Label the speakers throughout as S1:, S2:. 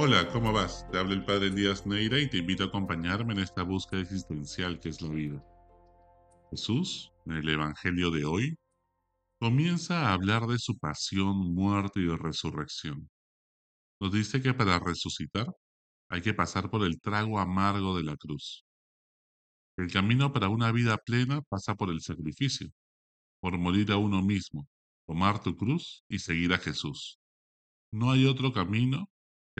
S1: Hola, ¿cómo vas? Te habla el Padre Elías Neira y te invito a acompañarme en esta búsqueda existencial que es la vida. Jesús, en el Evangelio de hoy, comienza a hablar de su pasión, muerte y resurrección. Nos dice que para resucitar hay que pasar por el trago amargo de la cruz. El camino para una vida plena pasa por el sacrificio, por morir a uno mismo, tomar tu cruz y seguir a Jesús. No hay otro camino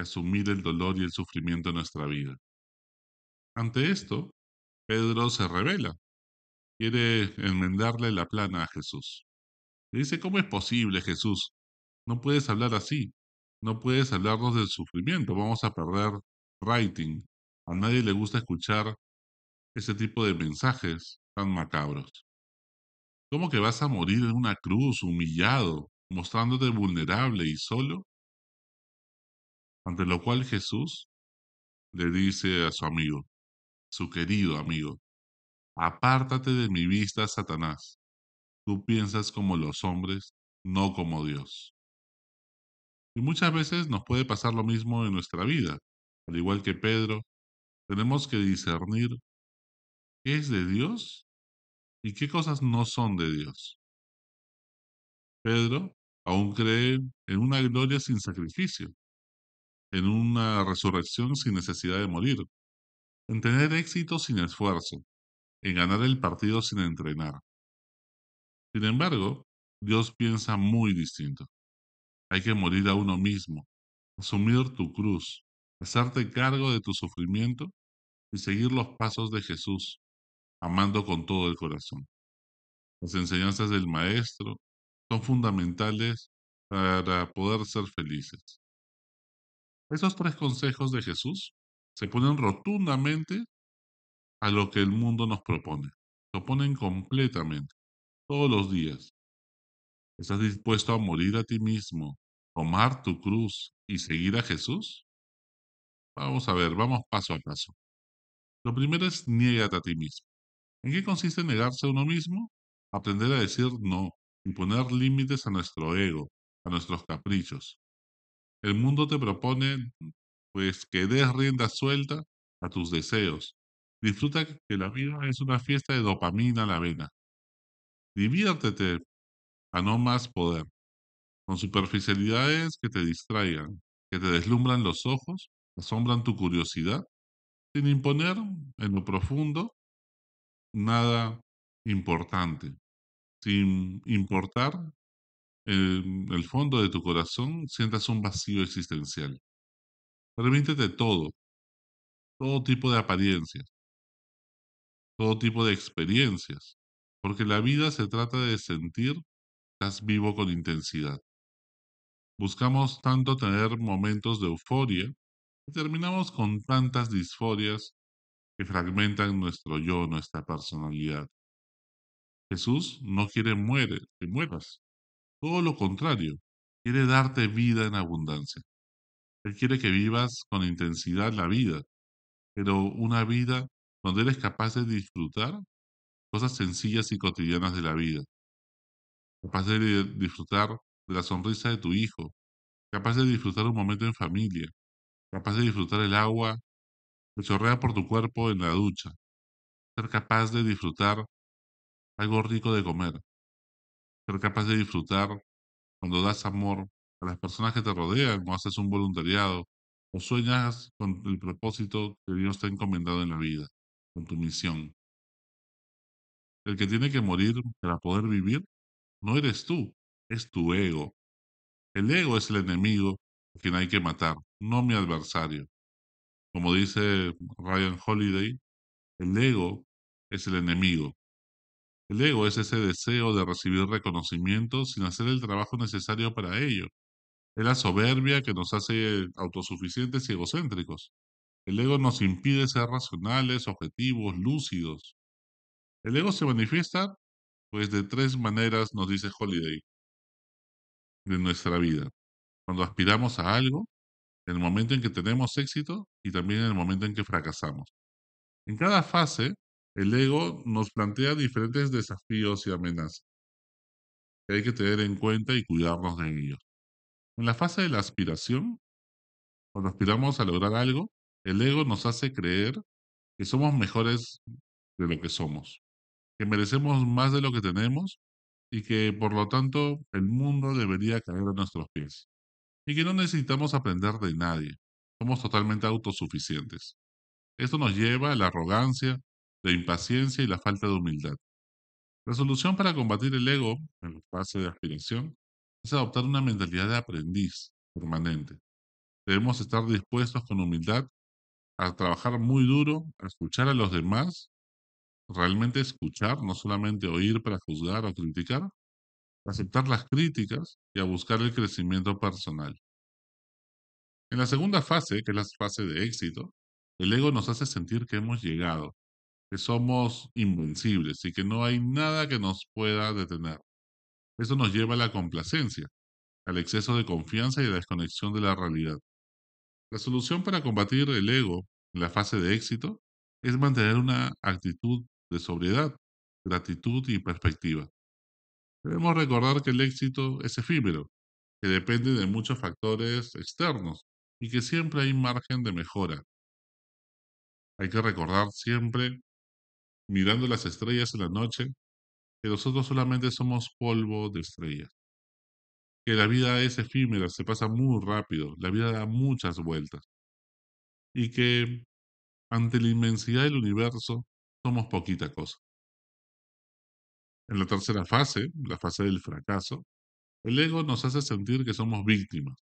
S1: asumir el dolor y el sufrimiento en nuestra vida. Ante esto, Pedro se revela, quiere enmendarle la plana a Jesús. Le dice, ¿cómo es posible, Jesús? No puedes hablar así, no puedes hablarnos del sufrimiento, vamos a perder writing. A nadie le gusta escuchar ese tipo de mensajes tan macabros. ¿Cómo que vas a morir en una cruz, humillado, mostrándote vulnerable y solo? Ante lo cual Jesús le dice a su amigo, su querido amigo, apártate de mi vista, Satanás. Tú piensas como los hombres, no como Dios. Y muchas veces nos puede pasar lo mismo en nuestra vida. Al igual que Pedro, tenemos que discernir qué es de Dios y qué cosas no son de Dios. Pedro aún cree en una gloria sin sacrificio, en una resurrección sin necesidad de morir, en tener éxito sin esfuerzo, en ganar el partido sin entrenar. Sin embargo, Dios piensa muy distinto. Hay que morir a uno mismo, asumir tu cruz, hacerte cargo de tu sufrimiento y seguir los pasos de Jesús, amando con todo el corazón. Las enseñanzas del Maestro son fundamentales para poder ser felices. Esos tres consejos de Jesús se ponen rotundamente a lo que el mundo nos propone. Se oponen completamente, todos los días. ¿Estás dispuesto a morir a ti mismo, tomar tu cruz y seguir a Jesús? Vamos a ver, vamos paso a paso. Lo primero es niégate a ti mismo. ¿En qué consiste negarse a uno mismo? Aprender a decir no y poner límites a nuestro ego, a nuestros caprichos. El mundo te propone pues que des rienda suelta a tus deseos. Disfruta que la vida es una fiesta de dopamina a la vena. Diviértete a no más poder, con superficialidades que te distraigan, que te deslumbran los ojos, asombran tu curiosidad, sin imponer en lo profundo nada importante, sin importar en el fondo de tu corazón sientas un vacío existencial. Permítete todo, todo tipo de apariencias, todo tipo de experiencias, porque la vida se trata de sentir estás vivo con intensidad. Buscamos tanto tener momentos de euforia y terminamos con tantas disforias que fragmentan nuestro yo, nuestra personalidad. Jesús no quiere muere, que mueras. Todo lo contrario, quiere darte vida en abundancia. Él quiere que vivas con intensidad la vida, pero una vida donde eres capaz de disfrutar cosas sencillas y cotidianas de la vida. Capaz de disfrutar de la sonrisa de tu hijo, capaz de disfrutar un momento en familia, capaz de disfrutar el agua que chorrea por tu cuerpo en la ducha, ser capaz de disfrutar algo rico de comer, ser capaz de disfrutar cuando das amor a las personas que te rodean o haces un voluntariado o sueñas con el propósito que Dios te ha encomendado en la vida, con tu misión. El que tiene que morir para poder vivir no eres tú, es tu ego. El ego es el enemigo a quien hay que matar, no mi adversario. Como dice Ryan Holiday, el ego es el enemigo, el ego es ese deseo de recibir reconocimiento sin hacer el trabajo necesario para ello. Es la soberbia que nos hace autosuficientes y egocéntricos. El ego nos impide ser racionales, objetivos, lúcidos. El ego se manifiesta, pues, de tres maneras, nos dice Holiday, en nuestra vida. Cuando aspiramos a algo, en el momento en que tenemos éxito y también en el momento en que fracasamos. En cada fase, el ego nos plantea diferentes desafíos y amenazas que hay que tener en cuenta y cuidarnos de ellos. En la fase de la aspiración, Cuando aspiramos a lograr algo, el ego nos hace creer que somos mejores de lo que somos, que merecemos más de lo que tenemos y que por lo tanto el mundo debería caer a nuestros pies. Y que no necesitamos aprender de nadie. Somos totalmente autosuficientes. Esto nos lleva a la arrogancia, la impaciencia y la falta de humildad. La solución para combatir el ego en la fase de aspiración es adoptar una mentalidad de aprendiz permanente. Debemos estar dispuestos con humildad a trabajar muy duro, a escuchar a los demás, realmente escuchar, no solamente oír para juzgar o criticar, aceptar las críticas y a buscar el crecimiento personal. En la segunda fase, que es la fase de éxito, el ego nos hace sentir que hemos llegado, que somos invencibles y que no hay nada que nos pueda detener. Eso nos lleva a la complacencia, al exceso de confianza y a la desconexión de la realidad. La solución para combatir el ego en la fase de éxito es mantener una actitud de sobriedad, gratitud y perspectiva. Debemos recordar que el éxito es efímero, que depende de muchos factores externos y que siempre hay margen de mejora. Hay que recordar siempre, mirando las estrellas en la noche, que nosotros solamente somos polvo de estrellas. Que la vida es efímera, se pasa muy rápido, la vida da muchas vueltas. Y que ante la inmensidad del universo somos poquita cosa. En la tercera fase, la fase del fracaso, el ego nos hace sentir que somos víctimas,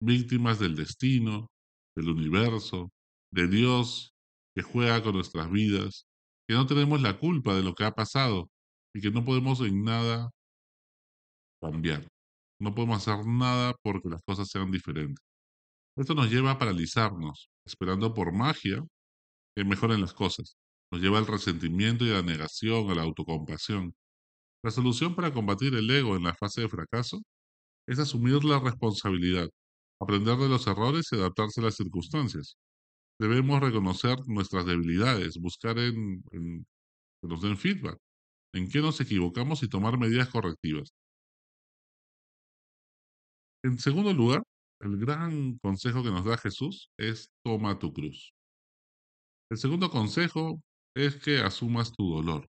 S1: víctimas del destino, del universo, de Dios que juega con nuestras vidas, que no tenemos la culpa de lo que ha pasado y que no podemos en nada cambiar. No podemos hacer nada porque las cosas sean diferentes. Esto nos lleva a paralizarnos, esperando por magia que mejoren las cosas nos lleva al resentimiento y a la negación, a la autocompasión. La solución para combatir el ego en la fase de fracaso es asumir la responsabilidad, aprender de los errores y adaptarse a las circunstancias. Debemos reconocer nuestras debilidades, buscar en, que nos den feedback, en qué nos equivocamos y tomar medidas correctivas. En segundo lugar, el gran consejo que nos da Jesús es toma tu cruz. El segundo consejo es que asumas tu dolor,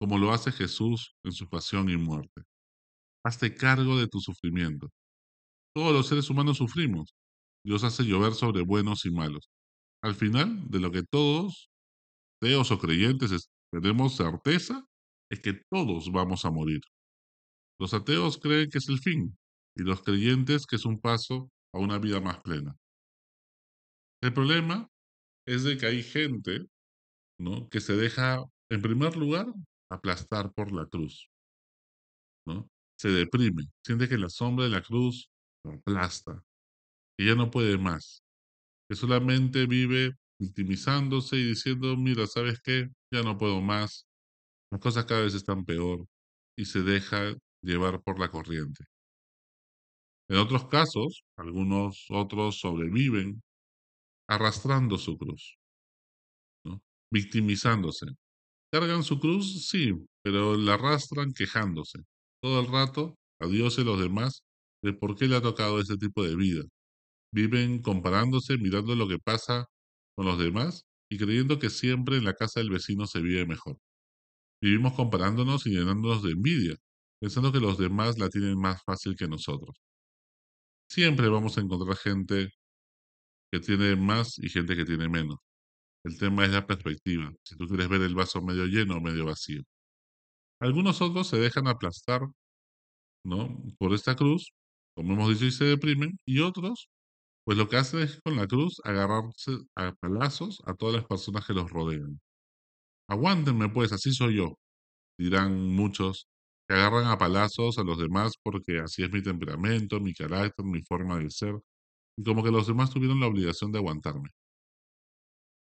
S1: como lo hace Jesús en su pasión y muerte. Hazte cargo de tu sufrimiento. Todos los seres humanos sufrimos. Dios hace llover sobre buenos y malos. Al final, de lo que todos, teos o creyentes, tenemos certeza, es que todos vamos a morir. Los ateos creen que es el fin y los creyentes que es un paso a una vida más plena. El problema es de que hay gente ¿no? que se deja, en primer lugar, aplastar por la cruz. ¿no? Se deprime, siente que la sombra de la cruz lo aplasta, y ya no puede más, que solamente vive victimizándose y diciendo, mira, ¿sabes qué? Ya no puedo más, las cosas cada vez están peor, y se deja llevar por la corriente. En otros casos, algunos otros sobreviven arrastrando su cruz victimizándose. Cargan su cruz, sí, pero la arrastran quejándose todo el rato a Dios y a los demás de por qué le ha tocado ese tipo de vida. Viven comparándose, mirando lo que pasa con los demás y creyendo que siempre en la casa del vecino se vive mejor. Vivimos comparándonos y llenándonos de envidia, pensando que los demás la tienen más fácil que nosotros. Siempre vamos a encontrar gente que tiene más y gente que tiene menos. El tema es la perspectiva, si tú quieres ver el vaso medio lleno o medio vacío. Algunos otros se dejan aplastar, ¿no? Por esta cruz, como hemos dicho, y se deprimen, y otros, pues lo que hacen es con la cruz agarrarse a palazos a todas las personas que los rodean. Aguántenme pues, así soy yo, dirán muchos, que agarran a palazos a los demás porque así es mi temperamento, mi carácter, mi forma de ser, y como que los demás tuvieron la obligación de aguantarme.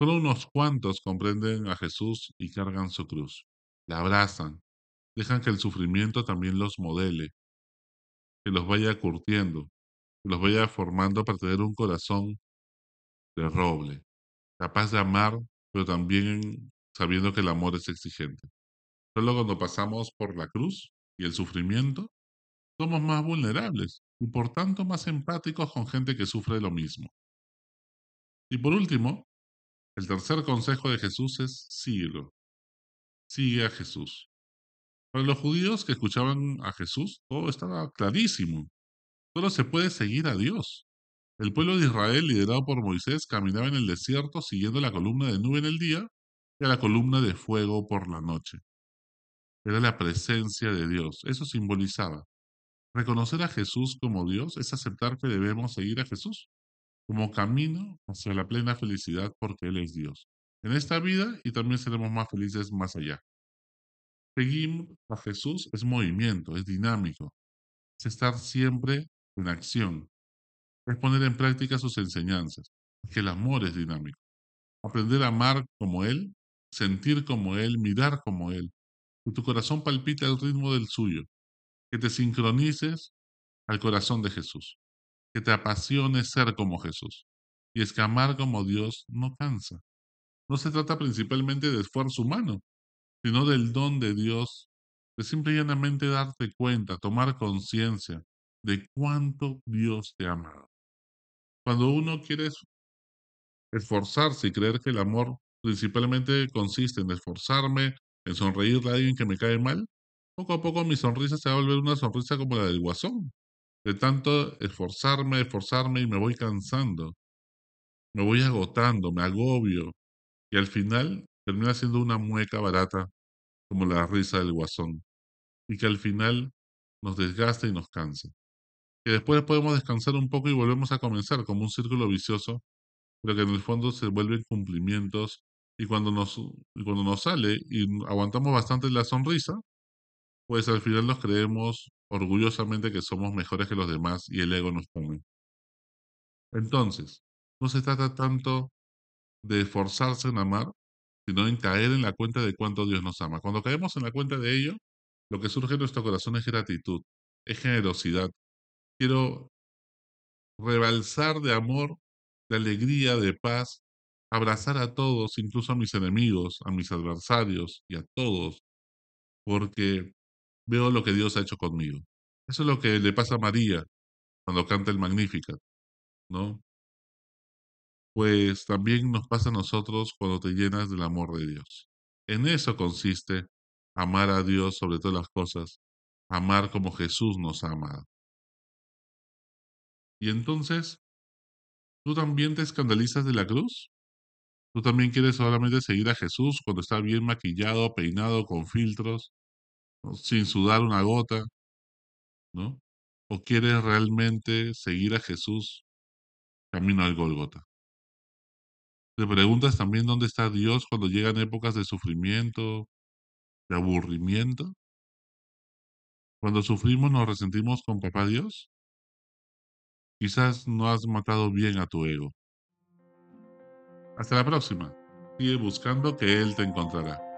S1: Solo unos cuantos comprenden a Jesús y cargan su cruz. La abrazan. Dejan que el sufrimiento también los modele, que los vaya curtiendo, los vaya formando para tener un corazón de roble, capaz de amar, pero también sabiendo que el amor es exigente. Solo cuando pasamos por la cruz y el sufrimiento, somos más vulnerables y por tanto más empáticos con gente que sufre lo mismo. Y por último, el tercer consejo de Jesús es síguelo. Sigue a Jesús. Para los judíos que escuchaban a Jesús, todo estaba clarísimo. Solo se puede seguir a Dios. El pueblo de Israel, liderado por Moisés, caminaba en el desierto siguiendo la columna de nube en el día y a la columna de fuego por la noche. Era la presencia de Dios. Eso simbolizaba. Reconocer a Jesús como Dios es aceptar que debemos seguir a Jesús como camino hacia la plena felicidad porque Él es Dios. En esta vida y también seremos más felices más allá. Seguir a Jesús es movimiento, es dinámico, es estar siempre en acción, es poner en práctica sus enseñanzas, que el amor es dinámico. Aprender a amar como Él, sentir como Él, mirar como Él, que tu corazón palpite al ritmo del suyo, que te sincronices al corazón de Jesús, que te apasione ser como Jesús. Y es que amar como Dios no cansa. No se trata principalmente de esfuerzo humano, sino del don de Dios, de simple y llanamente darte cuenta, tomar conciencia de cuánto Dios te ama. Cuando uno quiere esforzarse y creer que el amor principalmente consiste en esforzarme, en sonreírle a alguien que me cae mal, poco a poco mi sonrisa se va a volver una sonrisa como la del guasón. De tanto esforzarme, esforzarme y me voy cansando. Me voy agotando, me agobio. Y al final termina siendo una mueca barata como la risa del guasón. Y que al final nos desgasta y nos cansa. Que después podemos descansar un poco y volvemos a comenzar como un círculo vicioso, pero que en el fondo se vuelven cumplimientos y cuando nos, cuando nos sale y aguantamos bastante la sonrisa, pues al final nos creemos orgullosamente que somos mejores que los demás y el ego nos come. Entonces, no se trata tanto de esforzarse en amar, sino en caer en la cuenta de cuánto Dios nos ama. Cuando caemos en la cuenta de ello, lo que surge en nuestro corazón es gratitud, es generosidad. Quiero rebalsar de amor, de alegría, de paz, abrazar a todos, incluso a mis enemigos, a mis adversarios y a todos, porque veo lo que Dios ha hecho conmigo. Eso es lo que le pasa a María cuando canta el Magnificat, ¿no? Pues también nos pasa a nosotros cuando te llenas del amor de Dios. En eso consiste amar a Dios sobre todas las cosas, amar como Jesús nos ha amado. Y entonces, ¿tú también te escandalizas de la cruz? ¿Tú también quieres solamente seguir a Jesús cuando está bien maquillado, peinado, con filtros, sin sudar una gota? ¿No? ¿O quieres realmente seguir a Jesús camino al Golgota? ¿Te preguntas también dónde está Dios cuando llegan épocas de sufrimiento, de aburrimiento? Cuando sufrimos nos resentimos con papá Dios. Quizás no has matado bien a tu ego. Hasta la próxima. Sigue buscando que Él te encontrará.